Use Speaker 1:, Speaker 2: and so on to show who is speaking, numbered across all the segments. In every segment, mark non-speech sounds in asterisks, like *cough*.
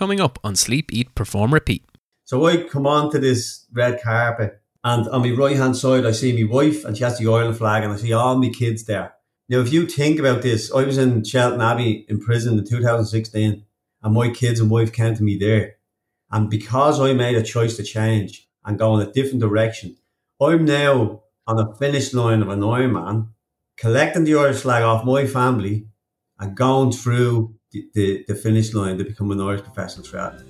Speaker 1: coming up on Sleep, Eat, Perform, Repeat.
Speaker 2: So I come onto this red carpet, and on my right hand side, I see my wife, and she has the Ireland flag, and I see all my kids there. Now, if you think about this, I was in Shelton Abbey in prison in 2016, and my kids and wife came to me there. And because I made a choice to change and go in a different direction, I'm now on the finish line of an Ironman, collecting the Irish flag off my family and going through the, the, finish line to become an Irish professional triathlete.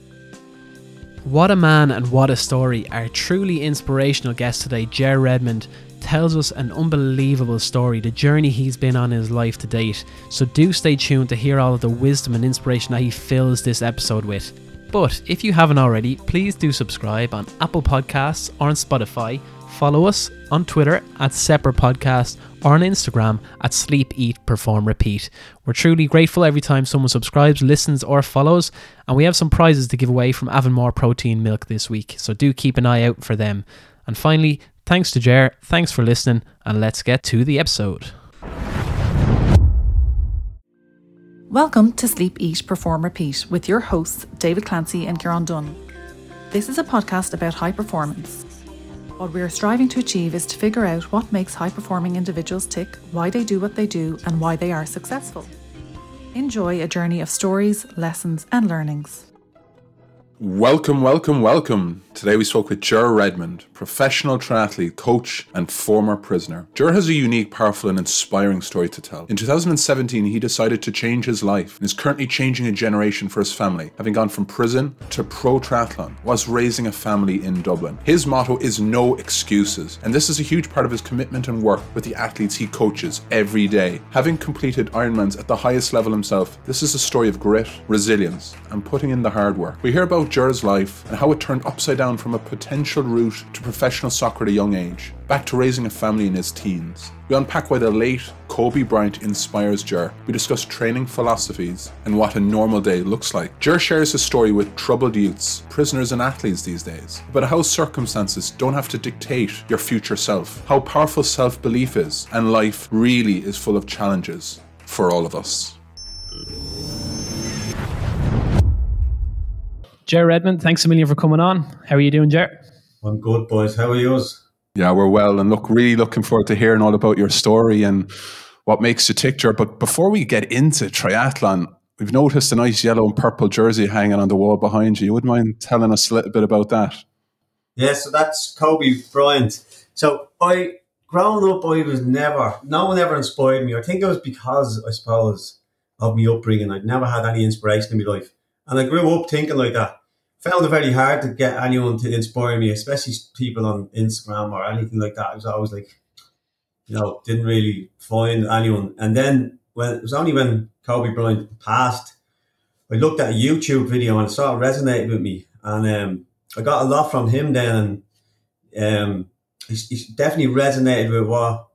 Speaker 1: What a man and what a story. Our truly inspirational guest today, Ger Redmond, tells us an unbelievable story, the journey he's been on in his life to date. So do stay tuned to hear all of the wisdom and inspiration that he fills this episode with. But if you haven't already, please do subscribe on Apple Podcasts or on Spotify. Follow us on Twitter at Separate Podcast or on Instagram at Sleep, Eat, Perform, Repeat. We're truly grateful every time someone subscribes, listens, or follows, and we have some prizes to give away from Avonmore Protein Milk this week, so do keep an eye out for them. And finally, thanks to Ger, thanks for listening, and let's get to the episode.
Speaker 3: Welcome to Sleep, Eat, Perform, Repeat with your hosts, David Clancy and Kieran Dunn. This is a podcast about high performance. What we are striving to achieve is to figure out what makes high performing individuals tick, why they do what they do, and why they are successful. Enjoy a journey of stories, lessons, and learnings.
Speaker 4: Welcome, welcome, welcome. Today we spoke with Ger Redmond, professional triathlete, coach, and former prisoner. Ger has a unique, powerful, and inspiring story to tell. In 2017, he decided to change his life and is currently changing a generation for his family, having gone from prison to pro triathlon whilst raising a family in Dublin. His motto is no excuses, and this is a huge part of his commitment and work with the athletes he coaches every day. Having completed Ironmans at the highest level himself, this is a story of grit, resilience, and putting in the hard work. We hear about Ger's life and how it turned upside down from a potential route to professional soccer at a young age, back to raising a family in his teens. We unpack why the late Kobe Bryant inspires Ger. We discuss training philosophies and what a normal day looks like. Ger shares his story with troubled youths, prisoners, and athletes these days, about how circumstances don't have to dictate your future self, how powerful self belief is, and life really is full of challenges for all of us.
Speaker 1: Ger Redmond, thanks a million for coming on. How are you doing, Ger?
Speaker 2: I'm good, boys. How are yours?
Speaker 4: Yeah, we're well, and look, really looking forward to hearing all about your story and what makes you tick, Ger. But before we get into triathlon, we've noticed a nice yellow and purple jersey hanging on the wall behind you. You wouldn't mind telling us a little bit about that?
Speaker 2: Yeah, so that's Kobe Bryant. So I, growing up, I was never, no one ever inspired me. I think it was because, I suppose, of my upbringing. I'd never had any inspiration in my life. And I grew up thinking like that. Found it very hard to get anyone to inspire me, especially people on Instagram or anything like that. I was always like, you know, didn't really find anyone. And then when it was only when Kobe Bryant passed, I looked at a YouTube video and it sort of resonated with me. And um, I got a lot from him then. And um, definitely resonated with what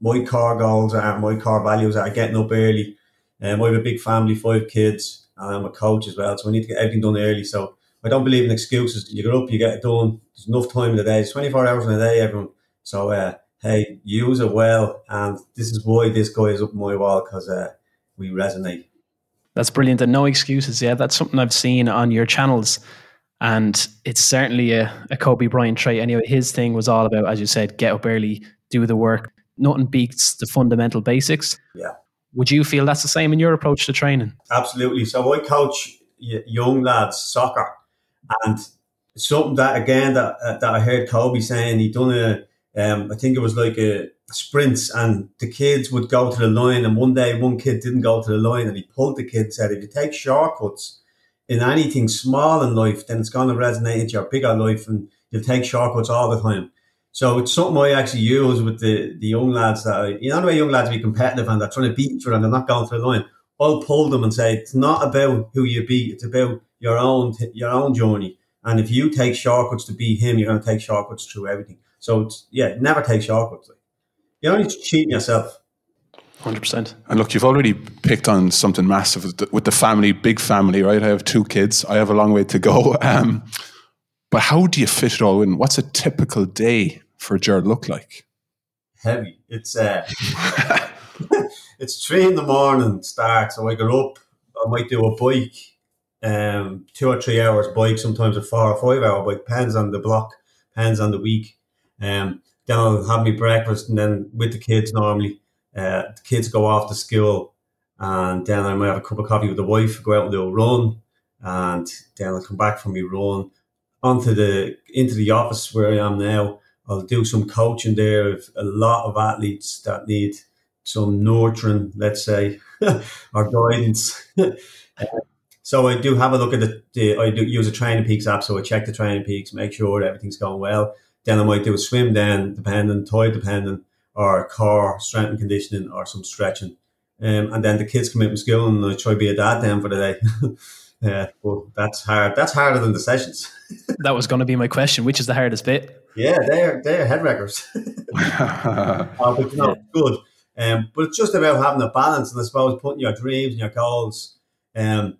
Speaker 2: my core goals are, my core values are getting up early. Um, I have a big family, five kids, and I'm a coach as well. So I need to get everything done early. So I don't believe in excuses. You get up, you get it done. There's enough time in the day. It's 24 hours in a day, everyone. So, uh, hey, use it well. And this is why this guy is up my wall because uh, we resonate.
Speaker 1: That's brilliant. And no excuses. Yeah, that's something I've seen on your channels. And it's certainly a, a Kobe Bryant trait. Anyway, his thing was all about, as you said, get up early, do the work. Nothing beats the fundamental basics.
Speaker 2: Yeah.
Speaker 1: Would you feel that's the same in your approach to training?
Speaker 2: Absolutely. So I coach young lads soccer and something that again that uh, that I heard Kobe saying he done a um, I think it was like a sprints and the kids would go to the line and one day one kid didn't go to the line and he pulled the kid and said if you take shortcuts in anything small in life then it's going to resonate into your bigger life and you'll take shortcuts all the time. So it's something I actually use with the, the young lads that I, you know the way young lads be competitive and they're trying to beat each other and they're not going to the line. I'll pull them and say it's not about who you beat, it's about your own your own journey. And if you take shortcuts to beat him, you're going to take shortcuts through everything. So it's, yeah, never take shortcuts. Like. You're only cheating yourself.
Speaker 1: Hundred percent.
Speaker 4: And look, you've already picked on something massive with the family, big family, right? I have two kids. I have a long way to go. *laughs* Um, but how do you fit it all in? What's a typical day for Jared look like?
Speaker 2: Heavy. It's uh, *laughs* *laughs* it's three in the morning start. So I get up. I might do a bike um, two or three hours bike, sometimes a four or five hour bike, depends on the block, depends on the week. Um, then I'll have my breakfast and then with the kids normally, uh, the kids go off to school and then I might have a cup of coffee with the wife, go out and do a run and then I'll come back from my run onto the, into the office where I am now. I'll do some coaching there. A lot of athletes that need some nurturing, let's say, *laughs* or guidance. *laughs* so I do have a look at the, the, I do use a Training Peaks app, so I check the Training Peaks, make sure everything's going well. Then I might do a swim then, depending, toy depending, or core strength and conditioning, or some stretching. Um, and then the kids come in from school and I try to be a dad then for the day. *laughs* yeah, well, that's hard. That's harder than the sessions.
Speaker 1: that was going to be my question. Which is the hardest bit?
Speaker 2: Yeah, they're they're head wreckers. uh, but you know, yeah. good. Um, but it's just about having a balance, and I suppose putting your dreams and your goals. Um,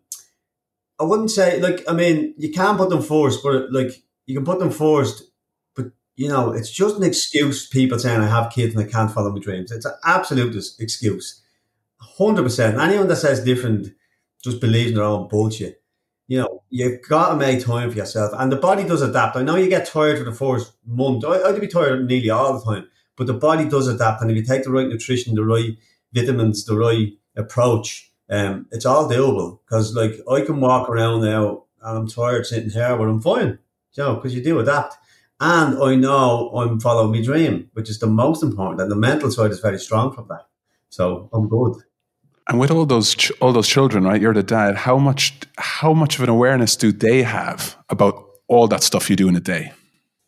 Speaker 2: I wouldn't say like I mean you can put them first, but like you can put them first, but you know it's just an excuse. People saying I have kids and I can't follow my dreams. It's an absolute excuse, hundred percent. Anyone that says different just believes in their own bullshit. You know, you've got to make time for yourself, and the body does adapt. I know you get tired for the first month. I, I'd be tired nearly all the time but the body does adapt, and if you take the right nutrition, the right vitamins, the right approach, um, it's all doable. Because like I can walk around now and I'm tired sitting here, but I'm fine. You know, because you do adapt. And I know I'm following my dream, which is the most important, and the mental side is very strong from that. So I'm good.
Speaker 4: And with all those ch- all those children, right? You're the dad. How much how much of an awareness do they have about all that stuff you do in a day?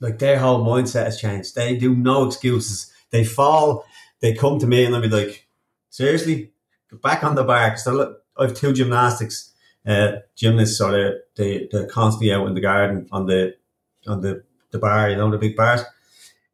Speaker 2: Like their whole mindset has changed. They do no excuses. They fall, they come to me and they'll be like, seriously, get back on the bar. Cause look, I have two gymnastics, uh, gymnasts, so they're, they, they're constantly out in the garden on the, on the, the bar, you know, the big bars.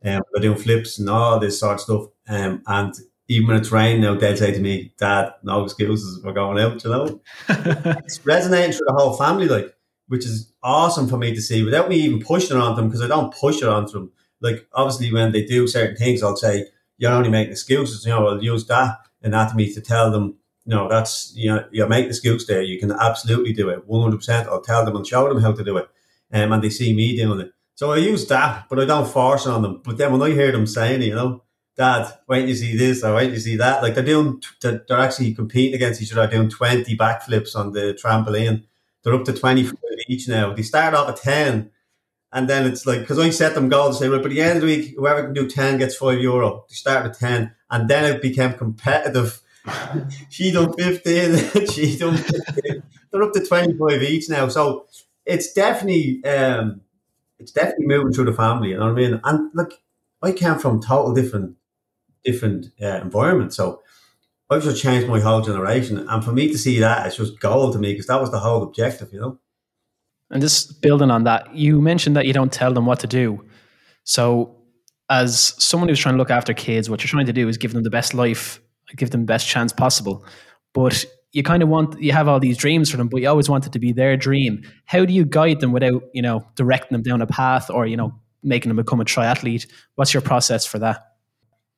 Speaker 2: Um, they're doing flips and all this sort of stuff. Um, and even when it's raining now, they'll say to me, Dad, no excuses, we're going out, you know. *laughs* it's resonating through the whole family, like which is awesome for me to see without me even pushing it on them because I don't push it onto them. Like obviously when they do certain things, I'll say, you're only making excuses, you know, I'll use that anatomy to tell them, know, that's, you know, you're making excuse there. You can absolutely do it. 100%. I'll tell them and show them how to do it. Um, and they see me doing it. So I use that, but I don't force it on them. But then when I hear them saying you know, Dad, wait you see this or wait you see that, like they're doing, they're, they're actually competing against each other, doing 20 backflips on the trampoline they're up to 25 each now. They start off at 10. And then it's like, because I set them goals, say, right, at the end of the week, whoever can do 10 gets 5 euro. They start at 10. And then it became competitive. *laughs* she done 15, *laughs* she done 15. They're up to 25 each now. So it's definitely, um, it's definitely moving through the family, you know what I mean? And look, I came from total different, different uh, environments. So Just changed my whole generation. And for me to see that, it's just gold to me because that was the whole objective, you know?
Speaker 1: And just building on that, you mentioned that you don't tell them what to do. So, as someone who's trying to look after kids, what you're trying to do is give them the best life, give them the best chance possible. But you kind of want, you have all these dreams for them, but you always want it to be their dream. How do you guide them without, you know, directing them down a path or, you know, making them become a triathlete? What's your process for that?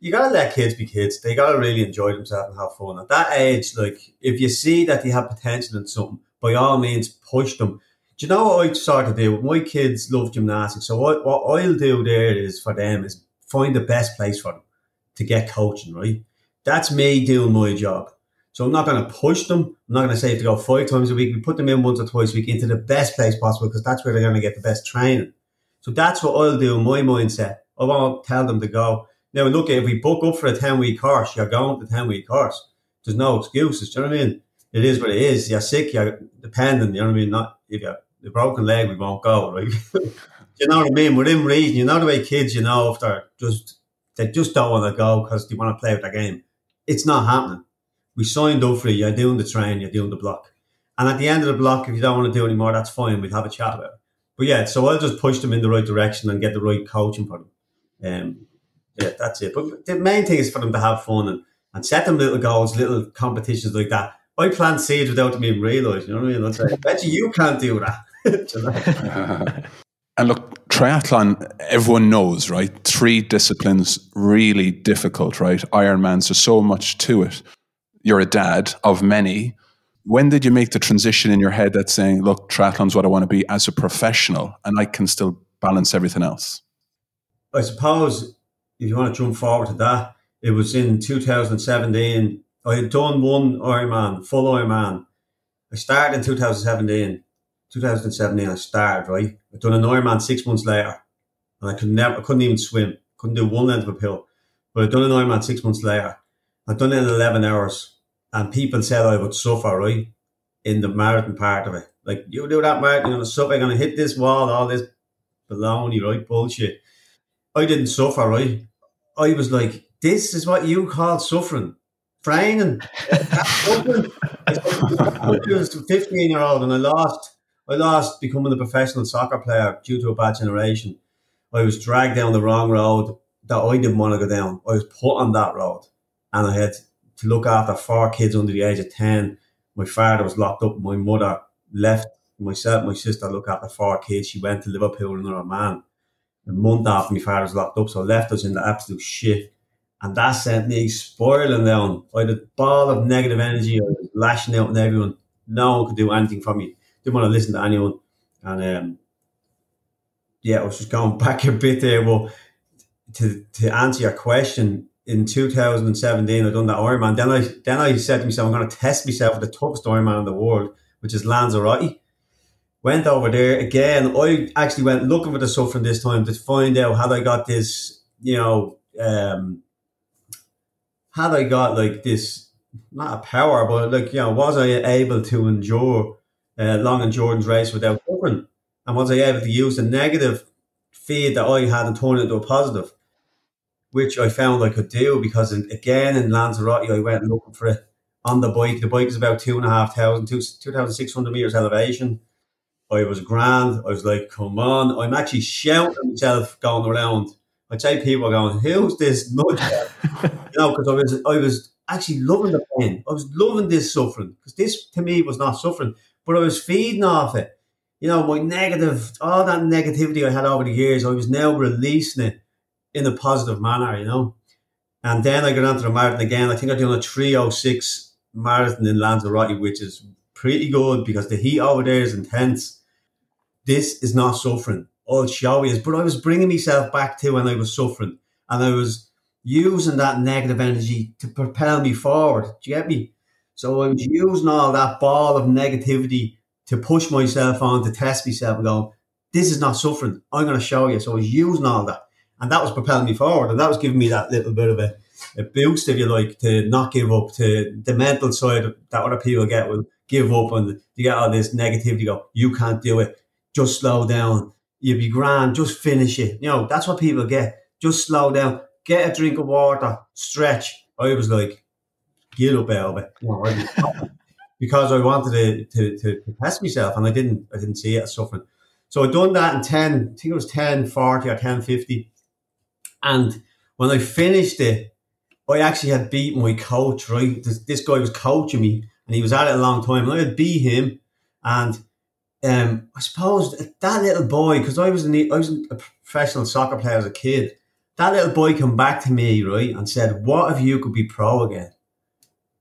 Speaker 2: You gotta let kids be kids. They gotta really enjoy themselves and have fun. At that age, like if you see that they have potential in something, by all means push them. Do you know what I sort of do? My kids love gymnastics, so what, what I'll do there is for them is find the best place for them to get coaching. Right, that's me doing my job. So I'm not going to push them. I'm not going to say to go five times a week. We put them in once or twice a week into the best place possible because that's where they're going to get the best training. So that's what I'll do my mindset. I won't tell them to go now, look, if we book up for a 10 week course, you're going to 10 week course. There's no excuses. Do you know what I mean? It is what it is. You're sick, you're dependent. You know what I mean? Not if you're the broken leg, we won't go, right? *laughs* you know what I mean? Within reason, you know the way kids, you know, if they're just, they just don't want to go because they want to play with their game. It's not happening. We signed up for it. You're doing the train, you're doing the block. And at the end of the block, if you don't want to do anymore, that's fine. We'll have a chat about it. But yeah, so I'll just push them in the right direction and get the right coaching for them. Um, yeah, that's it. But the main thing is for them to have fun and, and set them little goals, little competitions like that. I plant seeds without them even realise, you know what I mean? I'd say, I bet you you can't do
Speaker 4: that. *laughs* *laughs* and look, triathlon, everyone knows, right? Three disciplines, really difficult, right? Ironmans, there's so much to it. You're a dad of many. when did you make the transition in your head that saying, look, triathlon's what I want to be as a professional and I can still balance everything else?
Speaker 2: I suppose if you want to jump forward to that, it was in 2017. I had done one Ironman, full Ironman. I started in 2017. 2017, I started, right? I'd done an Ironman six months later. And I could never, I couldn't even swim. Couldn't do one end of a pill. But I'd done an Ironman six months later. I'd done it in 11 hours and people said I would suffer, right? In the marathon part of it. Like, you do that marathon, you're going to suffer, you're going to hit this wall, all this baloney, right? Bullshit. I didn't suffer, right? I was like, this is what you call suffering. Training. *laughs* I was a 15 year old and I lost. I lost becoming a professional soccer player due to a bad generation. I was dragged down the wrong road that I didn't want to go down. I was put on that road and I had to look after four kids under the age of 10. My father was locked up. My mother left myself, my sister look after four kids. She went to Liverpool with another man. A month after my father was locked up, so left us in the absolute shit. And that sent me spiraling down. I had a ball of negative energy. I was lashing out on everyone. No one could do anything for me. Didn't want to listen to anyone. And um, yeah, I was just going *laughs* back a bit there. Well, to, to answer your question, in 2017, I done that Ironman. Then I then I said to myself, I'm going to test myself with the toughest Ironman in the world, which is Lanzarote. Went over there again. I actually went looking for the suffering this time to find out how I got this, you know, um, had I got like this, not a power, but like, you know, was I able to endure uh, long endurance race without suffering? And was I able to use the negative feed that I had and turn it into a positive? which I found I could do because in, again in Lanzarote I went looking for it on the bike. The bike is about two and a half thousand, two thousand six hundred meters elevation. I was grand. I was like, come on. I'm actually shouting myself going around. I'd say people are going, who's this nudge? *laughs* you know, because I was I was actually loving the pain. I was loving this suffering because this to me was not suffering, but I was feeding off it. You know, my negative, all that negativity I had over the years, I was now releasing it in a positive manner, you know. And then I got onto the marathon again. I think I'm doing a 306 marathon in Lanzarote, which is pretty good because the heat over there is intense. This is not suffering. All showy is, but I was bringing myself back to when I was suffering, and I was using that negative energy to propel me forward. Do you get me? So I was using all that ball of negativity to push myself on, to test myself, and go, this is not suffering. I'm going to show you. So I was using all that and that was propelling me forward, and that was giving me that little bit of a, a boost, if you like, to not give up. To the mental side that other people get will give up, and you get all this negativity. Go, you can't do it. Just slow down. You'll be grand. Just finish it. You know that's what people get. Just slow down. Get a drink of water. Stretch. I was like, get up out of it. Because I wanted to, to, to, test myself, and I didn't. I didn't see it as suffering. So I done that in ten. I think it was ten forty or ten fifty and when I finished it, I actually had beat my coach, right? This, this guy was coaching me and he was at it a long time. And I had beat him. And um, I suppose that little boy, because I was in I was a professional soccer player as a kid, that little boy came back to me, right, and said, What if you could be pro again?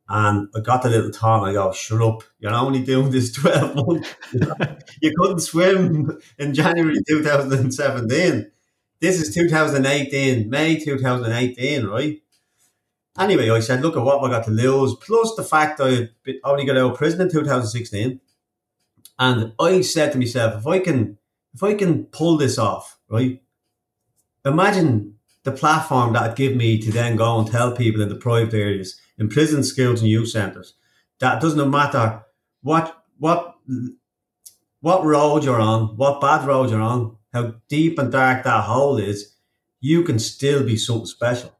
Speaker 2: And I got the little tongue. I go, shut up. You're only doing this *laughs* 12 months. you couldn't swim in January 2017. This is 2018, May 2018, right? Anyway, I said, look at what I got to lose, plus the fact I only got out of prison in 2016. And I said to myself, if I can, if I can pull this off, right? Imagine the platform that would give me to then go and tell people in the areas, in prison schools and youth centres, that doesn't matter what what what road you're on, what bad road you're on, how deep and dark that hole is, you can still be something special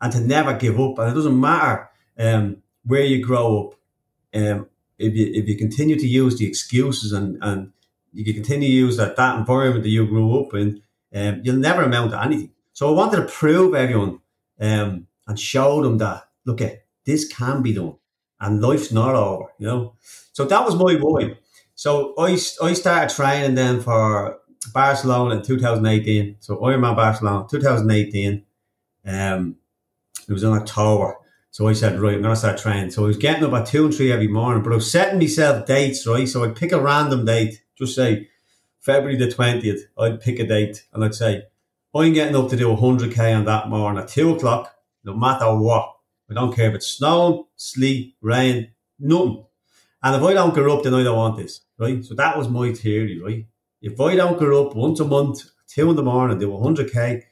Speaker 2: and to never give up. And it doesn't matter um, where you grow up. Um, if you if you continue to use the excuses and, and you continue to use that, that environment that you grew up in, um, you'll never amount to anything. So I wanted to prove everyone um, and show them that look at this can be done and life's not over, you know. So that was my boy. So I, I started training then for Barcelona in 2018. So Ironman Barcelona 2018. Um, it was in October. So I said, right, I'm going to start training. So I was getting up at two and three every morning, but I was setting myself dates, right? So I'd pick a random date, just say February the 20th. I'd pick a date and I'd say, I'm getting up to do 100k on that morning at two o'clock, no matter what. I don't care if it's snowing, sleet, rain, nothing. And if I don't get up, then I don't want this, right? So that was my theory, right? If I don't get up once a month, two in the morning, do 100k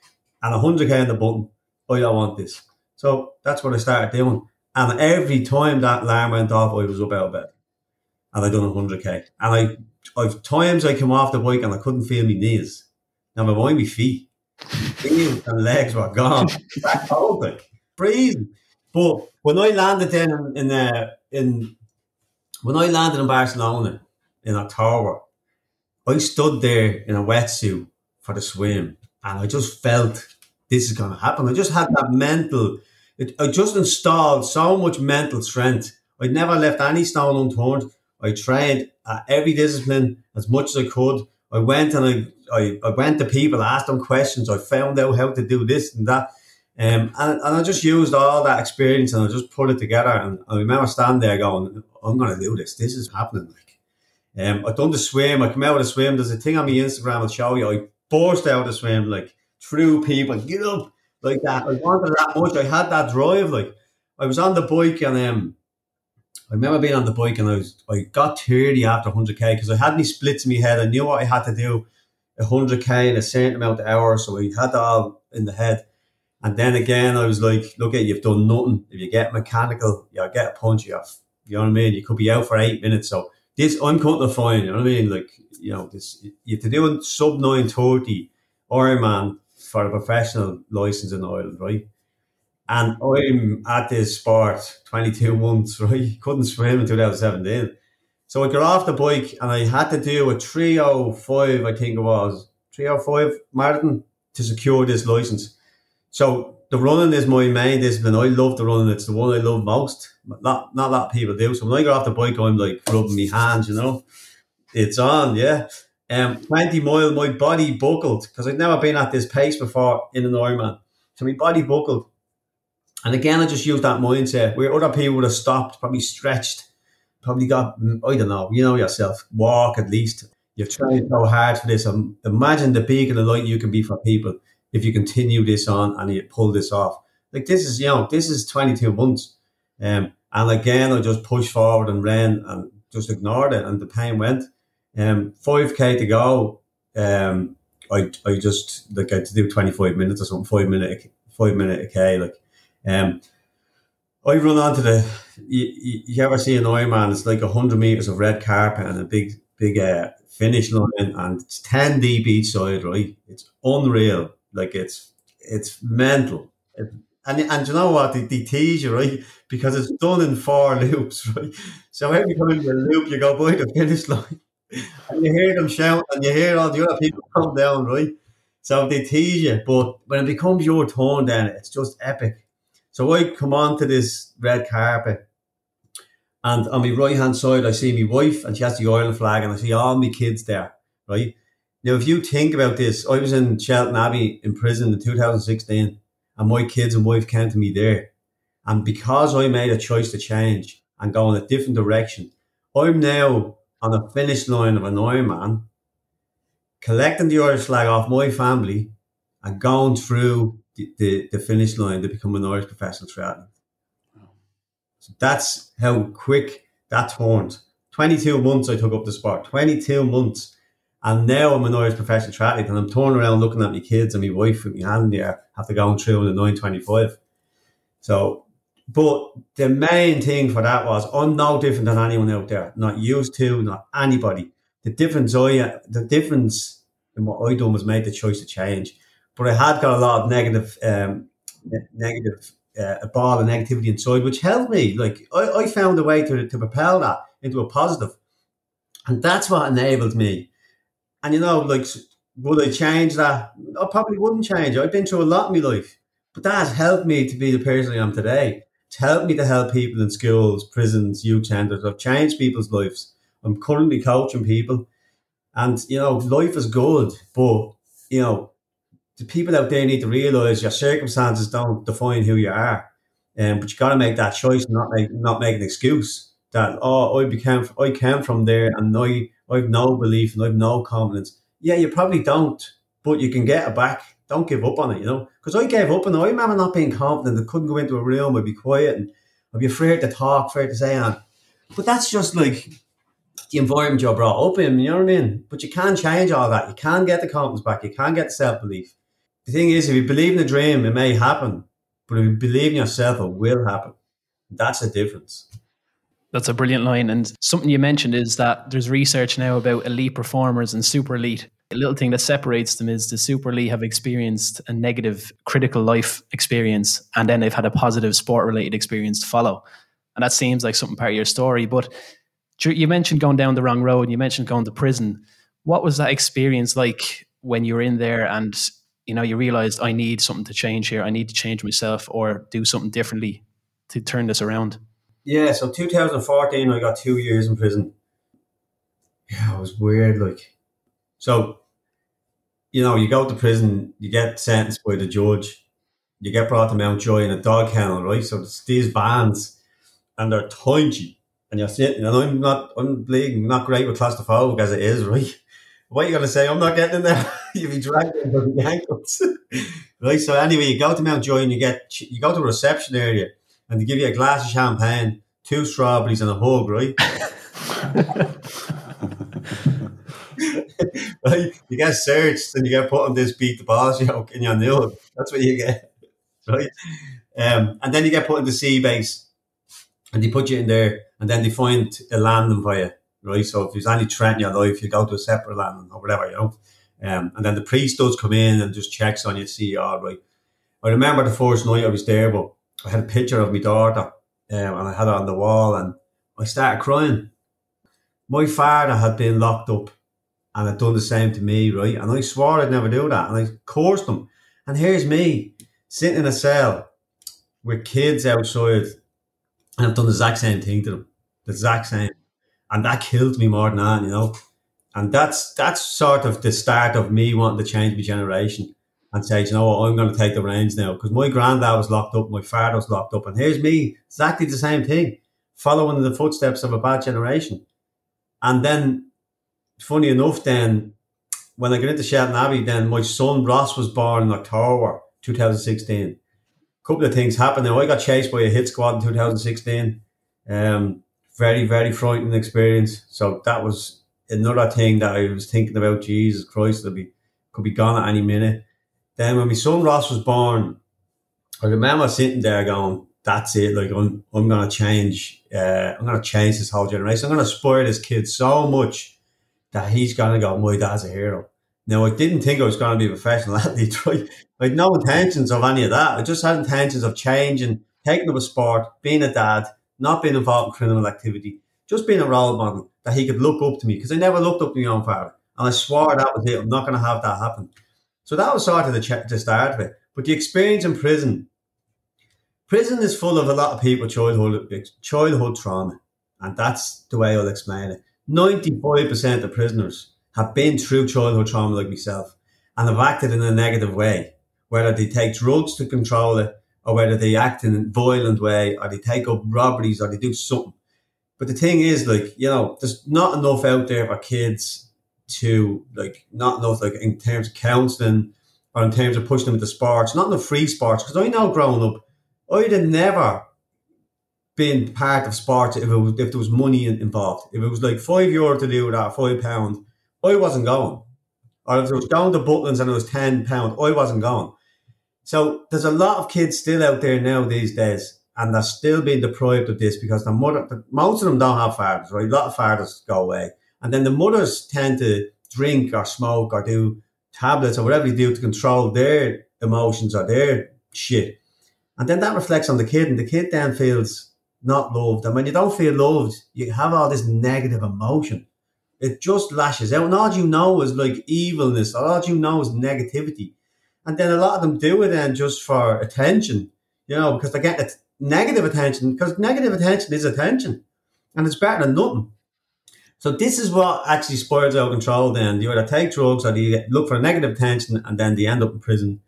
Speaker 2: and 100k on the button, I don't want this. So that's what I started doing. And every time that alarm went off, I was up out of bed. And I done 100k. And I, I've times I came off the bike and I couldn't feel my knees. Now my mind, my feet, feet and legs were gone. Back cold, like freezing. But when I landed then in, in, uh, in when I landed in Barcelona in October, I stood there in a wetsuit for the swim, and I just felt this is going to happen. I just had that mental. It, I just installed so much mental strength. I'd never left any stone unturned. I trained at every discipline as much as I could. I went and I, I, I went to people, asked them questions. I found out how to do this and that. Um, and, and I just used all that experience and I just put it together. And I remember standing there going, I'm going to do this. This is happening. Like, um, I've done the swim. I come out of the swim. There's a thing on my Instagram I'll show you. I burst out of the swim, like through people, get up like that. I wanted that much. I had that drive. Like I was on the bike and um, I remember being on the bike and I was I got 30 after 100k because I had any splits in my head. I knew what I had to do 100k in a certain amount of hours. So I had that all in the head. And then again, I was like, look at you've done nothing. If you get mechanical, you get a punch, you have, you know what I mean? You could be out for eight minutes. So this, I'm cutting the fine, you know what I mean? Like, you know, this, you have to do sub 930 Ironman for a professional license in Ireland, right? And I'm at this sport 22 *laughs* months, right? Couldn't swim in 2017. So I got off the bike and I had to do a 305, I think it was, 305 marathon to secure this license. So the running is my main discipline. I love the running. It's the one I love most. Not not a lot of people do. So when I got off the bike, I'm like rubbing my hands, you know. It's on, yeah. Um, 20 mile, my body buckled because I'd never been at this pace before in an Ironman. So my body buckled. And again, I just used that mindset where other people would have stopped, probably stretched, probably got, mm, I don't know, you know yourself, walk at least. You've tried so hard for this. Imagine the beacon of the light you can be for people if you continue this on and you pull this off. Like this is, you know, this is 22 months. Um, and again, I just pushed forward and ran and just ignored it and the pain went. Um, 5k to go. Um, I, I just like I had to do 25 minutes or something, five minute, five minute a K. Like, um, I run onto the, you, you ever see an Ironman? It's like 100 meters of red carpet and a big, big, uh, finish line and it's 10 deep each side, right? It's unreal. Like it's it's mental. It, and and you know what? They, they tease you, right? Because it's done in four *laughs* loops, right? So every time you loop, you go by the finish line. And you hear them shout and you hear all the other people come down, right? So they tease you, but when it becomes your turn, then it's just epic. So I come on to this red carpet, and on my right hand side, I see my wife, and she has the Ireland flag, and I see all my kids there, right? Now, if you think about this, I was in Shelton Abbey in prison in 2016, and my kids and wife came to me there. And because I made a choice to change and go in a different direction, I'm now on the finish line of an Ironman, collecting the Irish flag off my family and going through the, the, the finish line to become an Irish professional triathlete. So that's how quick that turned. 22 months I took up the sport. 22 months and now I'm an Irish professional triathlete and I'm turning around looking at my kids and my wife with my hand there after going through in the 925. So, but the main thing for that was I'm no different than anyone out there, not used to, not anybody. The difference I, the difference in what I done was made the choice to change. But I had got a lot of negative, um, negative, uh, a ball of negativity inside, which helped me. Like I, I found a way to, to propel that into a positive. And that's what enabled me and you know, like, would I change that? I probably wouldn't change. I've been through a lot in my life, but that has helped me to be the person I am today. It's helped me to help people in schools, prisons, youth centres. I've changed people's lives. I'm currently coaching people, and you know, life is good, but you know, the people out there need to realise your circumstances don't define who you are. Um, but you got to make that choice, not make not make an excuse that oh I became I came from there and I I've no belief and I've no confidence. Yeah, you probably don't, but you can get it back. Don't give up on it, you know. Because I gave up, and I remember not being confident. I couldn't go into a room. I'd be quiet, and I'd be afraid to talk, afraid to say anything. But that's just like the environment you're brought up in. You know what I mean? But you can change all that. You can get the confidence back. You can get self belief. The thing is, if you believe in a dream, it may happen. But if you believe in yourself, it will happen. That's the difference.
Speaker 1: That's a brilliant line. And something you mentioned is that there's research now about elite performers and super elite. A little thing that separates them is the super elite have experienced a negative critical life experience and then they've had a positive sport related experience to follow. And that seems like something part of your story. But you mentioned going down the wrong road and you mentioned going to prison. What was that experience like when you were in there and you know you realized I need something to change here. I need to change myself or do something differently to turn this around.
Speaker 2: Yeah, so 2014, I got two years in prison. Yeah, it was weird. Like, so you know, you go to prison, you get sentenced by the judge, you get brought to Mountjoy in a dog kennel, right? So it's these vans, and they're tiny, and you're sitting, and I'm not, I'm bleeding, not great with claustrophobic as it is, right? What are you gonna say? I'm not getting in there. *laughs* You'll be dragged by the ankles, *laughs* right? So anyway, you go to Mountjoy and you get, you go to a reception area, and they give you a glass of champagne, two strawberries, and a hug, right? *laughs* *laughs* right? You get searched and you get put on this beat the boss yoke in your nil. That's what you get, *laughs* right? Um, and then you get put into C Base, and they put you in there, and then they find a landing for you, right? So if there's any threat in your life, you go to a separate landing or whatever, you know. Um, and then the priest does come in and just checks on you see you all right. I remember the first night I was there, but I had a picture of my daughter um, and I had it on the wall and I started crying. My father had been locked up and had done the same to me, right? And I swore I'd never do that and I cursed them. And here's me sitting in a cell with kids outside and I've done the exact same thing to them. The exact same. And that killed me more than that, you know. And that's that's sort of the start of me wanting to change my generation and say, you know what, I'm going to take the reins now because my granddad was locked up, my father was locked up, and here's me, exactly the same thing, following the footsteps of a bad generation. And then, funny enough, then when I got into Shelton Abbey, then my son Ross was born in October 2016. A couple of things happened. Now I got chased by a hit squad in 2016. Um, very, very frightening experience. So that was another thing that I was thinking about. Jesus Christ, it will be could be gone at any minute. Then when my son Ross was born, I remember sitting there going, "That's it! Like I'm, I'm gonna change. Uh, I'm gonna change this whole generation. I'm gonna spoil this kid so much that he's gonna go, my dad's a hero." Now I didn't think I was gonna be a professional *laughs* athlete. Right? I had no intentions of any of that. I just had intentions of changing, taking up a sport, being a dad, not being involved in criminal activity, just being a role model that he could look up to me because I never looked up to my own father, and I swore that was it. I'm not gonna have that happen. So that was sort of the, ch- the start it. But the experience in prison, prison is full of a lot of people childhood childhood trauma, and that's the way I'll explain it. Ninety five percent of prisoners have been through childhood trauma like myself, and have acted in a negative way, whether they take drugs to control it, or whether they act in a violent way, or they take up robberies, or they do something. But the thing is, like you know, there's not enough out there for kids to like not enough like in terms of counselling or in terms of pushing them into sports, not enough free sports. Because I know growing up, I'd have never been part of sports if it was if there was money involved. If it was like five euro to do that, five pound, I wasn't going. Or if it was going to Butlins and it was ten pound, I wasn't going. So there's a lot of kids still out there now these days, and they're still being deprived of this because the mother, most of them don't have fathers, right? A lot of fathers go away. And then the mothers tend to drink or smoke or do tablets or whatever they do to control their emotions or their shit. And then that reflects on the kid, and the kid then feels not loved. And when you don't feel loved, you have all this negative emotion. It just lashes out. And all you know is like evilness, all you know is negativity. And then a lot of them do it then just for attention, you know, because they get negative attention, because negative attention is attention. And it's better than nothing. So this is what actually spoils out control. Then you either take drugs or you look for negative attention, and then they end up in prison,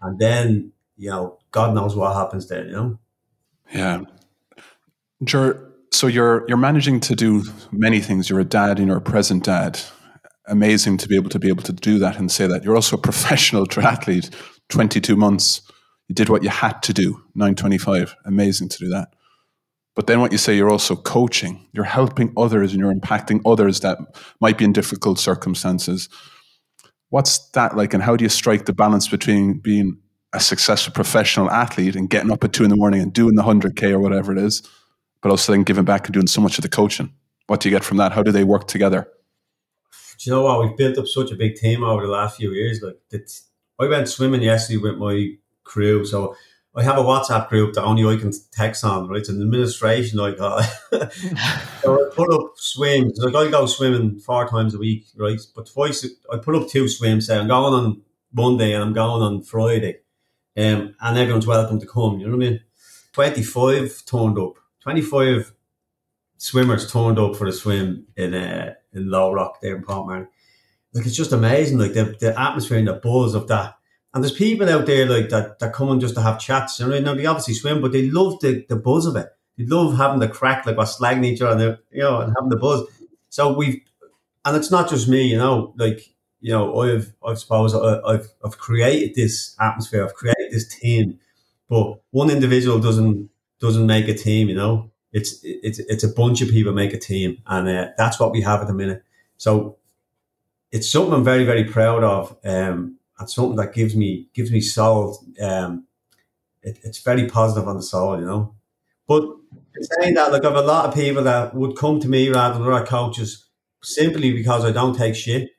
Speaker 2: and then you know God knows what happens there. You know.
Speaker 4: Yeah. You're, so you're you're managing to do many things. You're a dad and you're a present dad. Amazing to be able to be able to do that and say that. You're also a *laughs* professional triathlete. 22 months. You did what you had to do. 925. Amazing to do that. But then what you say, you're also coaching. You're helping others and you're impacting others that might be in difficult circumstances. What's that like, and how do you strike the balance between being a successful professional athlete and getting up at two in the morning and doing the 100K or whatever it is, but also then giving back and doing so much of the coaching? What do you get from that? How do they work together?
Speaker 2: Do you know what? We've built up such a big team over the last few years. Like, that I went swimming yesterday with my crew. So I have a WhatsApp group that only I can text on, right? It's an administration I got. *laughs* so I put up swims. Like I go swimming four times a week, right? But twice I put up two swims. Say I'm going on Monday and I'm going on Friday. Um, and everyone's welcome to come, you know what I mean? 25 turned up. 25 swimmers turned up for the swim in uh, in Low Rock there in Portmarnock. Like it's just amazing, like the, the atmosphere and the buzz of that and there's people out there like that that come on just to have chats. You know, now they obviously swim, but they love the, the buzz of it. They love having the crack, like we're slagging each other, and you know, and having the buzz. So we've, and it's not just me, you know, like you know, I've I suppose I've I've created this atmosphere, I've created this team, but one individual doesn't doesn't make a team, you know. It's it's it's a bunch of people make a team, and uh, that's what we have at the minute. So it's something I'm very very proud of. Um, and something that gives me gives me soul. Um, it, it's very positive on the soul, you know. But saying that, look, I've a lot of people that would come to me rather than other coaches simply because I don't take shit.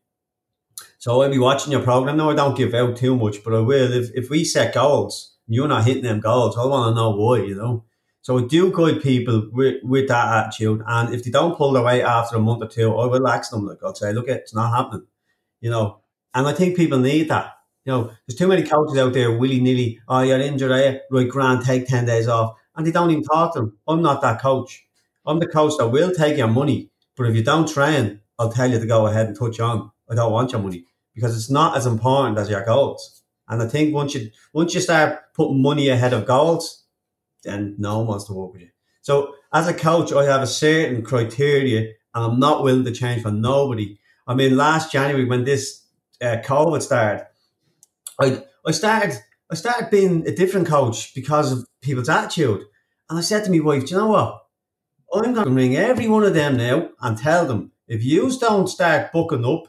Speaker 2: So I'll be watching your program. No, I don't give out too much, but I will. If if we set goals, you're not hitting them goals. I want to know why, you know. So do good people with, with that attitude, and if they don't pull their weight after a month or two, I will ask them. Like I'll say, look, it's not happening, you know. And I think people need that. You know, there's too many coaches out there willy nilly. Oh, you're injured, eh? Right, grand, take 10 days off. And they don't even talk to them. I'm not that coach. I'm the coach that will take your money. But if you don't train, I'll tell you to go ahead and touch on. I don't want your money because it's not as important as your goals. And I think once you once you start putting money ahead of goals, then no one wants to work with you. So as a coach, I have a certain criteria, and I'm not willing to change for nobody. I mean, last January when this uh, COVID started, I I started I started being a different coach because of people's attitude. And I said to my wife, Do you know what? I'm going to ring every one of them now and tell them if you don't start booking up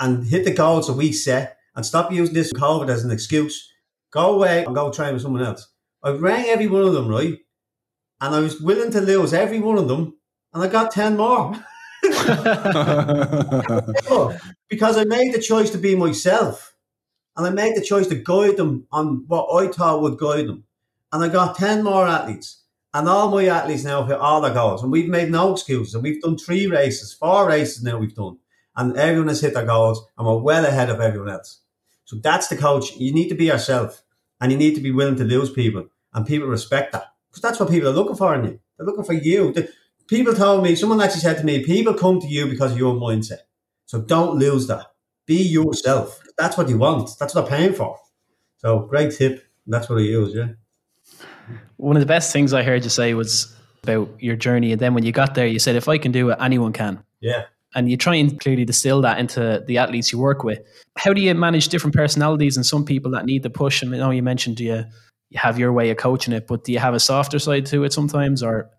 Speaker 2: and hit the goals that we set and stop using this COVID as an excuse, go away and go train with someone else. I rang every one of them, right? And I was willing to lose every one of them, and I got 10 more. *laughs* *laughs* because I made the choice to be myself. And I made the choice to guide them on what I thought would guide them. And I got 10 more athletes. And all my athletes now hit all their goals. And we've made no excuses. And we've done three races, four races now we've done. And everyone has hit their goals. And we're well ahead of everyone else. So that's the coach. You need to be yourself. And you need to be willing to lose people. And people respect that. Because that's what people are looking for in you. They're looking for you. The, people told me, someone actually said to me, people come to you because of your mindset. So don't lose that. Be yourself. That's what you want. That's what they're paying for. So great tip. That's what I use. Yeah.
Speaker 1: One of the best things I heard you say was about your journey, and then when you got there, you said, "If I can do it, anyone can."
Speaker 2: Yeah.
Speaker 1: And you try and clearly distill that into the athletes you work with. How do you manage different personalities and some people that need the push? I, mean, I know you mentioned you you have your way of coaching it, but do you have a softer side to it sometimes, or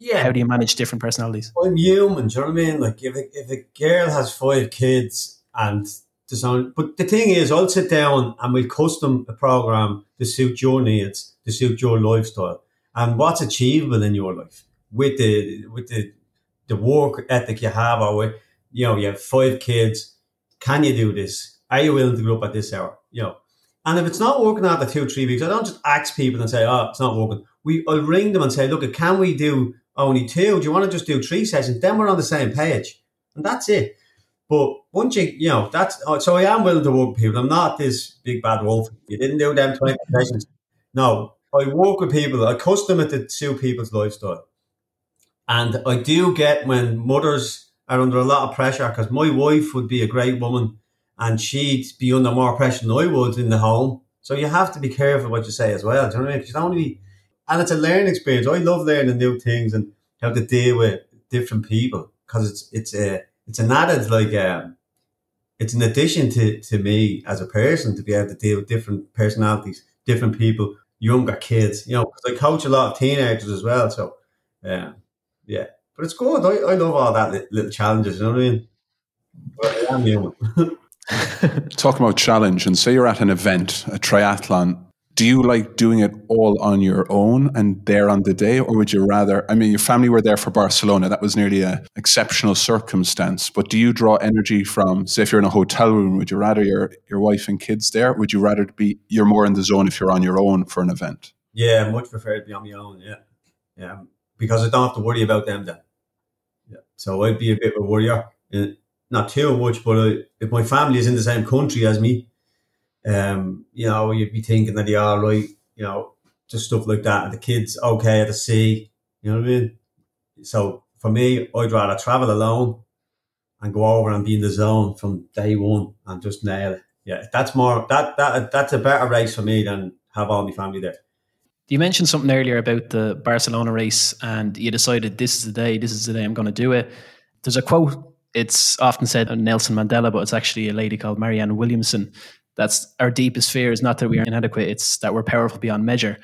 Speaker 1: yeah. How do you manage different personalities?
Speaker 2: I'm human. Do you know what I mean? Like if a, if a girl has five kids and design. But the thing is, I'll sit down and we'll custom a program to suit your needs, to suit your lifestyle, and what's achievable in your life with the with the the work ethic you have, or with, you know, you have five kids. Can you do this? Are you willing to go up at this hour? You know. And if it's not working after two, three weeks, I don't just ask people and say, "Oh, it's not working." We, I'll ring them and say, "Look, can we do only two? Do you want to just do three sessions?" Then we're on the same page, and that's it. But once you, you know, that's uh, so I am willing to work with people. I'm not this big bad wolf. You didn't do them 20 sessions. No, I work with people. I custom to suit people's lifestyle. And I do get when mothers are under a lot of pressure because my wife would be a great woman and she'd be under more pressure than I would in the home. So you have to be careful what you say as well. Do you know what I mean? Because you don't be, and it's a learning experience. I love learning new things and how to deal with different people because it's it's a it's an added like um, it's an addition to to me as a person to be able to deal with different personalities, different people, younger kids. You know, because I coach a lot of teenagers as well. So, um, yeah, but it's good. I, I love all that little, little challenges. You know what I mean? But I am human. *laughs* *laughs*
Speaker 4: Talking about challenge, and say you're at an event, a triathlon, do you like doing it all on your own and there on the day or would you rather i mean your family were there for barcelona that was nearly an exceptional circumstance but do you draw energy from say if you're in a hotel room would you rather your your wife and kids there? Would you rather be you're more in the zone if you're on your own for an event?
Speaker 2: Yeah much prefer to be on my own yeah. Yeah because i don't have to worry about them then. Yeah so i'd be a bit of a worrier not too much but if my family is in the same country as me um, you know, you'd be thinking that you're all right, you know, just stuff like that. And the kids okay at the sea, you know what I mean? So for me, I'd rather travel alone and go over and be in the zone from day one and just nail it. Yeah, that's more that that that's a better race for me than have all my family there.
Speaker 1: You mentioned something earlier about the Barcelona race, and you decided this is the day, this is the day I'm going to do it. There's a quote. It's often said Nelson Mandela, but it's actually a lady called Marianne Williamson that's our deepest fear is not that we are inadequate, it's that we're powerful beyond measure.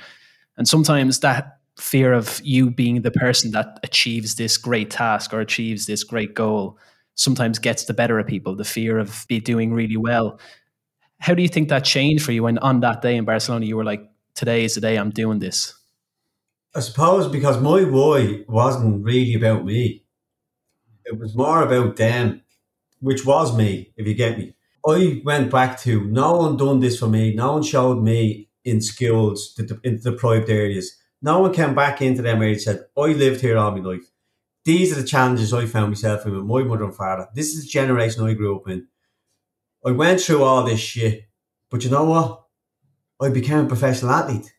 Speaker 1: And sometimes that fear of you being the person that achieves this great task or achieves this great goal sometimes gets the better of people, the fear of be doing really well. How do you think that changed for you when on that day in Barcelona you were like, today is the day I'm doing this?
Speaker 2: I suppose because my why wasn't really about me. It was more about them, which was me, if you get me. I went back to no one done this for me. No one showed me in schools, in deprived areas. No one came back into them areas and said, I lived here all my life. These are the challenges I found myself in with my mother and father. This is the generation I grew up in. I went through all this shit, but you know what? I became a professional athlete.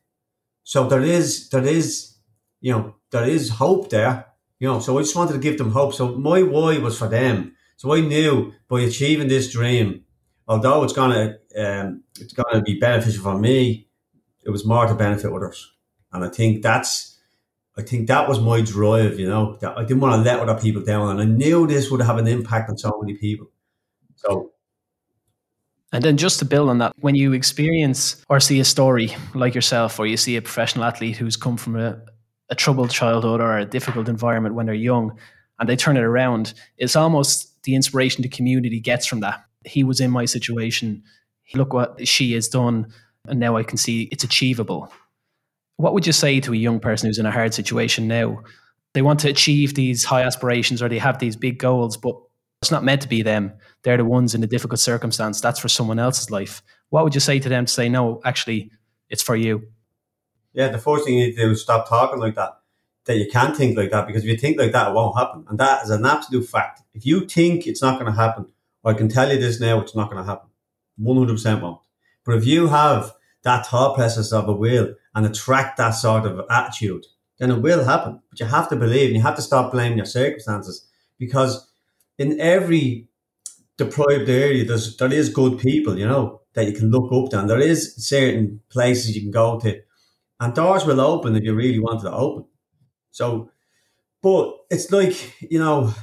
Speaker 2: So there is, there is, you know, there is hope there. You know, so I just wanted to give them hope. So my why was for them. So I knew by achieving this dream, although it's gonna um, it's gonna be beneficial for me, it was more to benefit others, and I think that's I think that was my drive. You know, that I didn't want to let other people down, and I knew this would have an impact on so many people. So.
Speaker 1: And then just to build on that, when you experience or see a story like yourself, or you see a professional athlete who's come from a, a troubled childhood or a difficult environment when they're young, and they turn it around, it's almost the inspiration the community gets from that he was in my situation. Look what she has done, and now I can see it's achievable. What would you say to a young person who's in a hard situation now? They want to achieve these high aspirations or they have these big goals, but it's not meant to be them. They're the ones in a difficult circumstance. That's for someone else's life. What would you say to them to say, no, actually, it's for you?
Speaker 2: Yeah, the first thing you need to do is stop talking like that. That you can't think like that because if you think like that, it won't happen. And that is an absolute fact. If you think it's not going to happen, I can tell you this now, it's not going to happen. 100% won't. But if you have that thought process of a will and attract that sort of attitude, then it will happen. But you have to believe and you have to stop blaming your circumstances because in every deprived area, there's, there is good people, you know, that you can look up to. And there is certain places you can go to. And doors will open if you really wanted to open. So, but it's like, you know,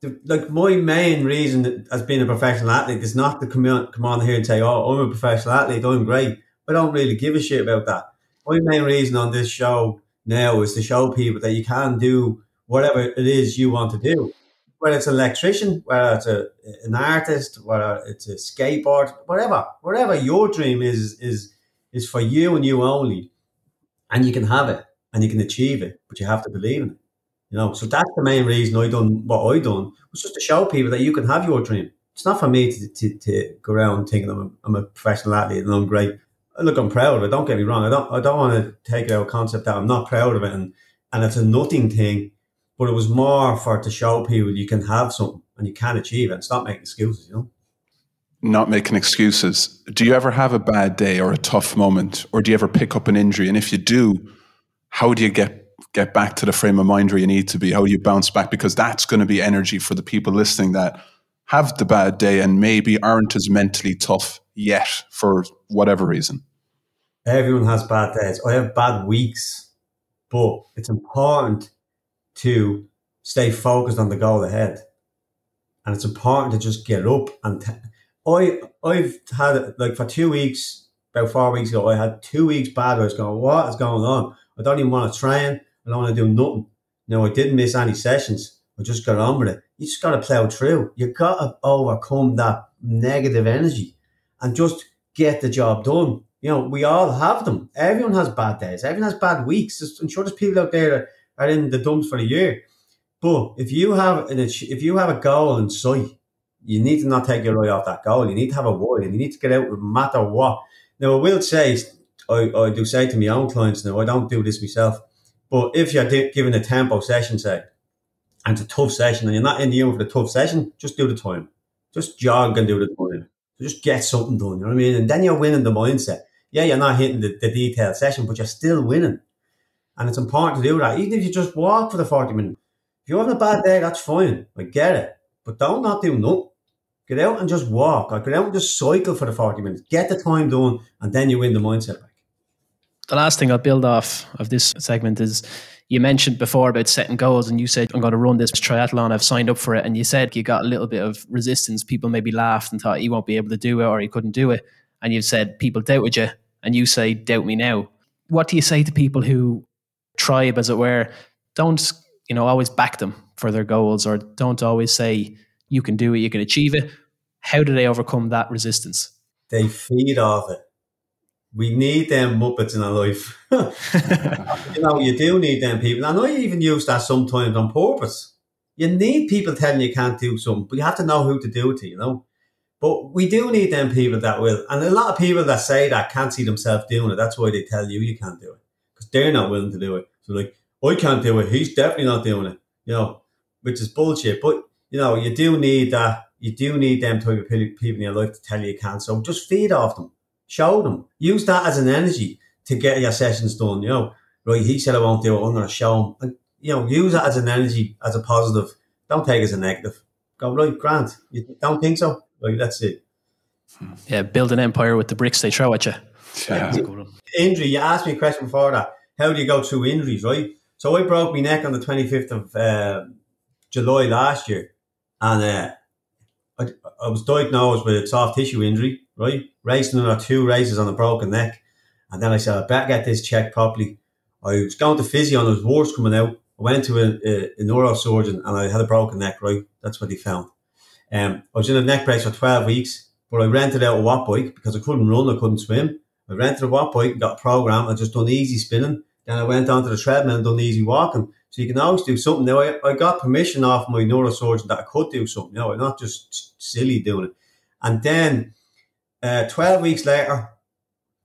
Speaker 2: the, like my main reason as being a professional athlete is not to come on, come on here and say, "Oh, I'm a professional athlete, I'm great." I don't really give a shit about that. My main reason on this show now is to show people that you can do whatever it is you want to do, whether it's an electrician, whether it's a, an artist, whether it's a skateboard, whatever, whatever your dream is is is for you and you only, and you can have it and you can achieve it, but you have to believe in it. You know, so that's the main reason I done what I done was just to show people that you can have your dream. It's not for me to, to, to go around thinking I'm a, I'm a professional athlete and I'm great. Look, I'm proud of it. Don't get me wrong. I don't I don't want to take out a concept that I'm not proud of it and, and it's a nothing thing. But it was more for to show people you can have something and you can achieve it and stop making excuses, you know
Speaker 4: not making excuses. Do you ever have a bad day or a tough moment, or do you ever pick up an injury? And if you do, how do you get get back to the frame of mind where you need to be? How do you bounce back? Because that's going to be energy for the people listening that have the bad day and maybe aren't as mentally tough yet for whatever reason.
Speaker 2: Everyone has bad days. I have bad weeks, but it's important to stay focused on the goal ahead. And it's important to just get up and t- I I've had like for two weeks, about four weeks ago, I had two weeks bad I was going, What is going on? I don't even want to train, I don't want to do nothing. No, I didn't miss any sessions. I just got on with it. You just gotta plow through. You gotta overcome that negative energy and just get the job done. You know, we all have them. Everyone has bad days. Everyone has bad weeks. I'm sure there's people out there that are in the dumps for a year. But if you have an if you have a goal in sight, you need to not take your eye off that goal. You need to have a why, and you need to get out no matter what. Now, I will say, I, I do say to my own clients now, I don't do this myself, but if you're given a tempo session, say, and it's a tough session, and you're not in the room for the tough session, just do the time. Just jog and do the time. just get something done, you know what I mean? And then you're winning the mindset. Yeah, you're not hitting the, the detailed session, but you're still winning. And it's important to do that. Even if you just walk for the 40 minutes. If you're having a bad day, that's fine. I get it. But don't not do nothing. Get out and just walk. Or get out and just cycle for the 40 minutes. Get the time done, and then you win the mindset back.
Speaker 1: The last thing I'll build off of this segment is you mentioned before about setting goals, and you said, I'm going to run this triathlon. I've signed up for it. And you said you got a little bit of resistance. People maybe laughed and thought you won't be able to do it or you couldn't do it. And you've said people doubted you, and you say, doubt me now. What do you say to people who tribe, as it were, don't you know always back them for their goals or don't always say you can do it, you can achieve it. How do they overcome that resistance?
Speaker 2: They feed off it. We need them muppets in our life. *laughs* you know, you do need them people. And I even use that sometimes on purpose. You need people telling you can't do something, but you have to know who to do it to, you know. But we do need them people that will. And a lot of people that say that can't see themselves doing it. That's why they tell you you can't do it. Because they're not willing to do it. So like, I can't do it. He's definitely not doing it. You know, which is bullshit. But you know, you do need that. You do need them type of people in your life to tell you you can. So just feed off them, show them, use that as an energy to get your sessions done. You know, right? He said I won't do it. I'm going to show him. And, you know, use it as an energy, as a positive. Don't take it as a negative. Go right, Grant. You don't think so? Like that's it.
Speaker 1: Yeah, build an empire with the bricks they throw at you.
Speaker 4: Yeah.
Speaker 2: Injury. You asked me a question before that. How do you go through injuries, right? So I broke my neck on the 25th of uh, July last year and uh, I, I was diagnosed with a soft tissue injury, right? Racing another two races on a broken neck. And then I said, I better get this checked properly. I was going to physio and there was warts coming out. I went to a, a, a neurosurgeon and I had a broken neck, right? That's what he found. Um, I was in a neck brace for 12 weeks, but I rented out a watt bike because I couldn't run, I couldn't swim. I rented a watt bike, got a program, I just done easy spinning. Then I went onto the treadmill and done easy walking. So you can always do something. Now, I, I got permission off my neurosurgeon that I could do something. Know, I'm not just silly doing it. And then uh, 12 weeks later,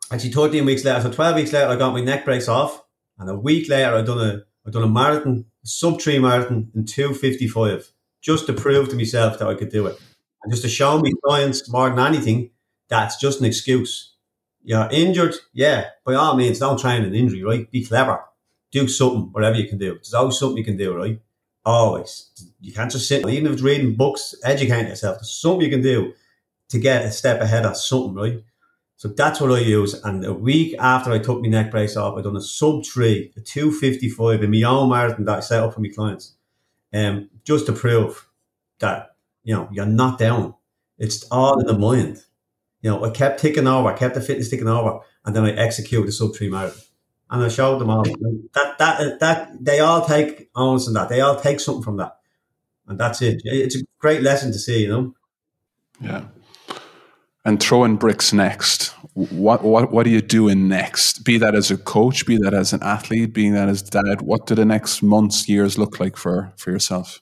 Speaker 2: actually 13 weeks later, so 12 weeks later, I got my neck brace off. And a week later, I done a I done a marathon, sub three marathon in 255, just to prove to myself that I could do it. And just to show me clients more than anything, that's just an excuse. You're injured, yeah, by all means, don't train an injury, right? Be clever do something, whatever you can do. There's always something you can do, right? Always. You can't just sit, even if it's reading books, educating yourself. There's something you can do to get a step ahead of something, right? So that's what I use. And a week after I took my neck brace off, I done a sub three, a 255 in my own marathon that I set up for my clients. Um, just to prove that, you know, you're not down. It's all in the mind. You know, I kept ticking over, I kept the fitness ticking over, and then I executed the sub three marathon and I showed them all that that that they all take onus in that. They all take something from that, and that's it. It's a great lesson to see, you know.
Speaker 4: Yeah. And throwing bricks next. What what what are you doing next? Be that as a coach, be that as an athlete, being that as dad. What do the next months, years look like for for yourself?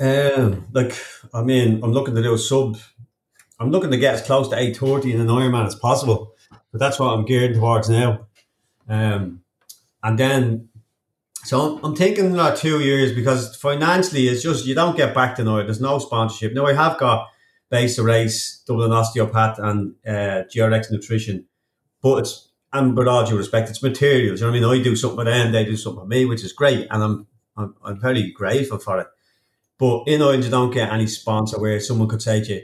Speaker 2: Um, like I mean, I'm looking to do a sub. I'm looking to get as close to 830 in an Ironman as possible. But that's what I'm geared towards now. Um, and then, so I'm, I'm thinking like two years because financially it's just, you don't get back to now. There's no sponsorship. Now I have got base to race, Dublin Osteopath and uh, GRX Nutrition, but it's, and with all due respect, it's materials. You know what I mean? I do something with them, they do something with me, which is great. And I'm, I'm, I'm very grateful for it. But in Ireland, you don't get any sponsor where someone could say to you,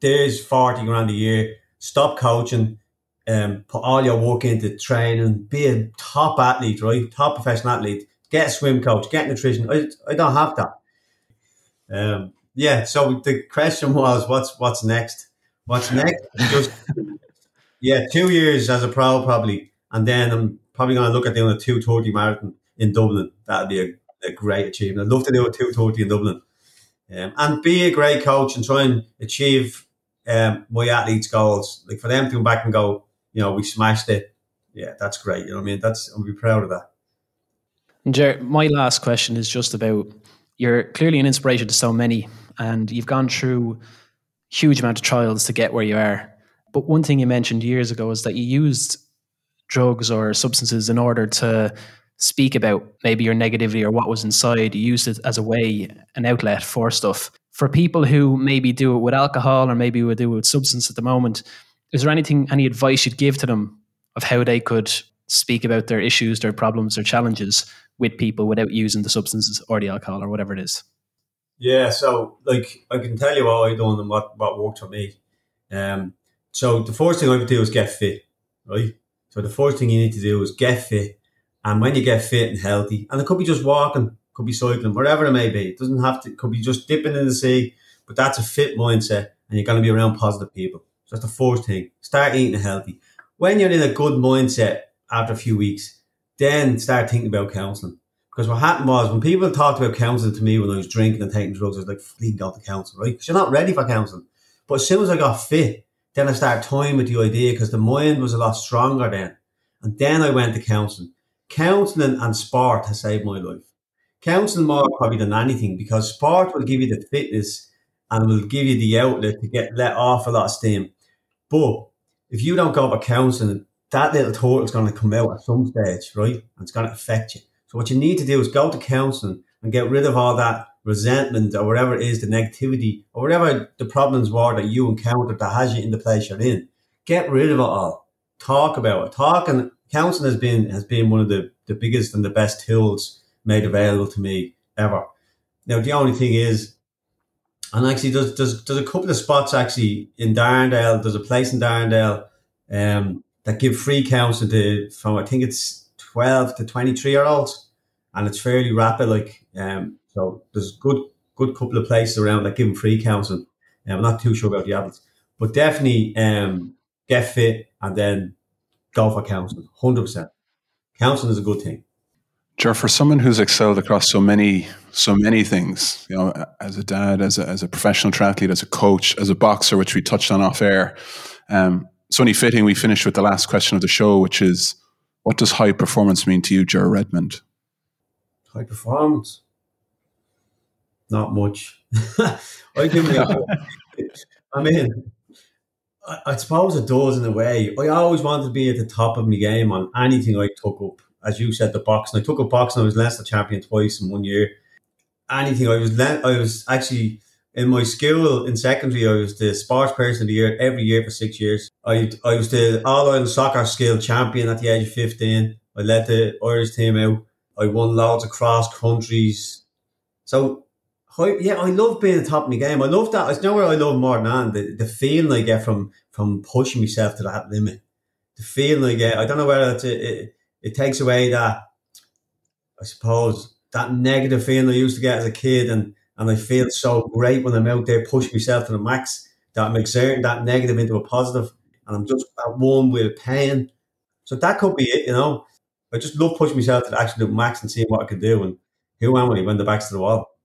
Speaker 2: there's 40 grand a year, stop coaching, um, put all your work into training, be a top athlete, right? Top professional athlete. Get a swim coach, get nutrition. I, I don't have that. Um, yeah. So the question *laughs* was, what's what's next? What's next? Just yeah, two years as a pro probably, and then I'm probably going to look at doing a two thirty marathon in Dublin. That'd be a, a great achievement. I'd love to do a two thirty in Dublin, um, and be a great coach and try and achieve um, my athletes' goals. Like for them to come back and go, you know, we smashed it. Yeah, that's great. You know what I mean? That's I'll be proud of that.
Speaker 1: My last question is just about you're clearly an inspiration to so many, and you've gone through huge amount of trials to get where you are. But one thing you mentioned years ago is that you used drugs or substances in order to speak about maybe your negativity or what was inside. Used it as a way, an outlet for stuff. For people who maybe do it with alcohol or maybe would do it with substance at the moment, is there anything, any advice you'd give to them of how they could speak about their issues, their problems, their challenges with people without using the substances or the alcohol or whatever it is?
Speaker 2: Yeah, so like I can tell you what I've done and what, what worked for me. Um, so the first thing I would do is get fit, right? So the first thing you need to do is get fit. And when you get fit and healthy, and it could be just walking, could be cycling, whatever it may be. It doesn't have to, could be just dipping in the sea, but that's a fit mindset and you're going to be around positive people. So that's the first thing. Start eating healthy. When you're in a good mindset after a few weeks, then start thinking about counselling. Because what happened was when people talked about counselling to me when I was drinking and taking drugs, I was like, "Flee, go to counselling, right? Because you're not ready for counselling. But as soon as I got fit, then I started toying with the idea because the mind was a lot stronger then. And then I went to counselling. Counselling and sport has saved my life. Counselling more probably than anything because sport will give you the fitness and will give you the outlet to get let off a lot of steam. But if you don't go for counselling, that little turtle is going to come out at some stage, right? And it's going to affect you. So what you need to do is go to counselling and get rid of all that resentment or whatever it is, the negativity or whatever the problems were that you encountered that has you in the place you're in. Get rid of it all. Talk about it. Talk counselling has been has been one of the, the biggest and the best tools made available to me ever. Now the only thing is and actually there's there's, there's a couple of spots actually in Darndale, there's a place in Darndale um, that give free counselling to from I think it's twelve to twenty three year olds and it's fairly rapid like um, so there's good good couple of places around that give them free counselling. Um, I'm not too sure about the adults, but definitely um, get fit and then go for counselling. Hundred percent, counselling is a good thing.
Speaker 4: Ger, for someone who's excelled across so many so many things, you know, as a dad, as a, as a professional triathlete, as a coach, as a boxer, which we touched on off air, um, it's only fitting we finish with the last question of the show, which is, what does high performance mean to you, Ger Redmond?
Speaker 2: High performance not much. *laughs* I give me. I mean, I, I, suppose it does in a way. I always wanted to be at the top of my game on anything I took up. As you said, the boxing. I took up boxing. I was Leinster champion twice in one year. Anything I was, I was actually in my school in secondary. I was the sports person of the year every year for six years. I I was the All Ireland soccer skill champion at the age of fifteen. I led the Irish team out. I won loads of cross countries. So yeah, I love being the top of my game. I love that. It's nowhere I love more than the, the feeling I get from from pushing myself to that limit. The feeling I get. I don't know whether it's it, it, it takes away that. I suppose that negative feeling I used to get as a kid, and and I feel so great when I'm out there pushing myself to the max. That I'm exerting that negative into a positive, and I'm just at one with pain. So that could be it, you know. I just love pushing myself to the absolute max and seeing what I can do. And who am I when the back's to the wall?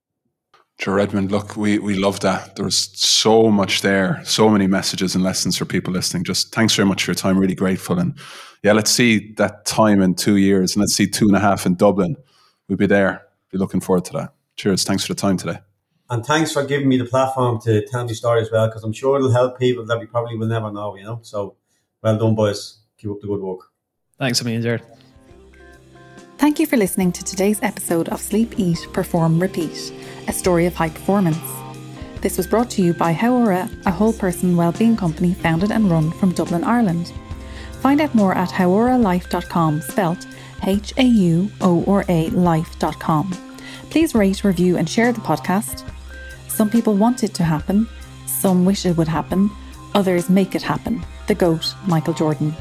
Speaker 4: Sure, Redmond, look, we, we love that. There's so much there, so many messages and lessons for people listening. Just thanks very much for your time. Really grateful. And yeah, let's see that time in two years and let's see two and a half in Dublin. We'll be there. Be looking forward to that. Cheers. Thanks for the time today.
Speaker 2: And thanks for giving me the platform to tell my story as well, because I'm sure it'll help people that we probably will never know, you know. So well done, boys. Keep up the good work.
Speaker 1: Thanks a million, Jared.
Speaker 3: Thank you for listening to today's episode of Sleep, Eat, Perform, Repeat a story of high performance. This was brought to you by Hauora, a whole person wellbeing company founded and run from Dublin, Ireland. Find out more at hauoralife.com, spelt H A U O R A life.com. Please rate, review, and share the podcast. Some people want it to happen, some wish it would happen, others make it happen. The GOAT, Michael Jordan.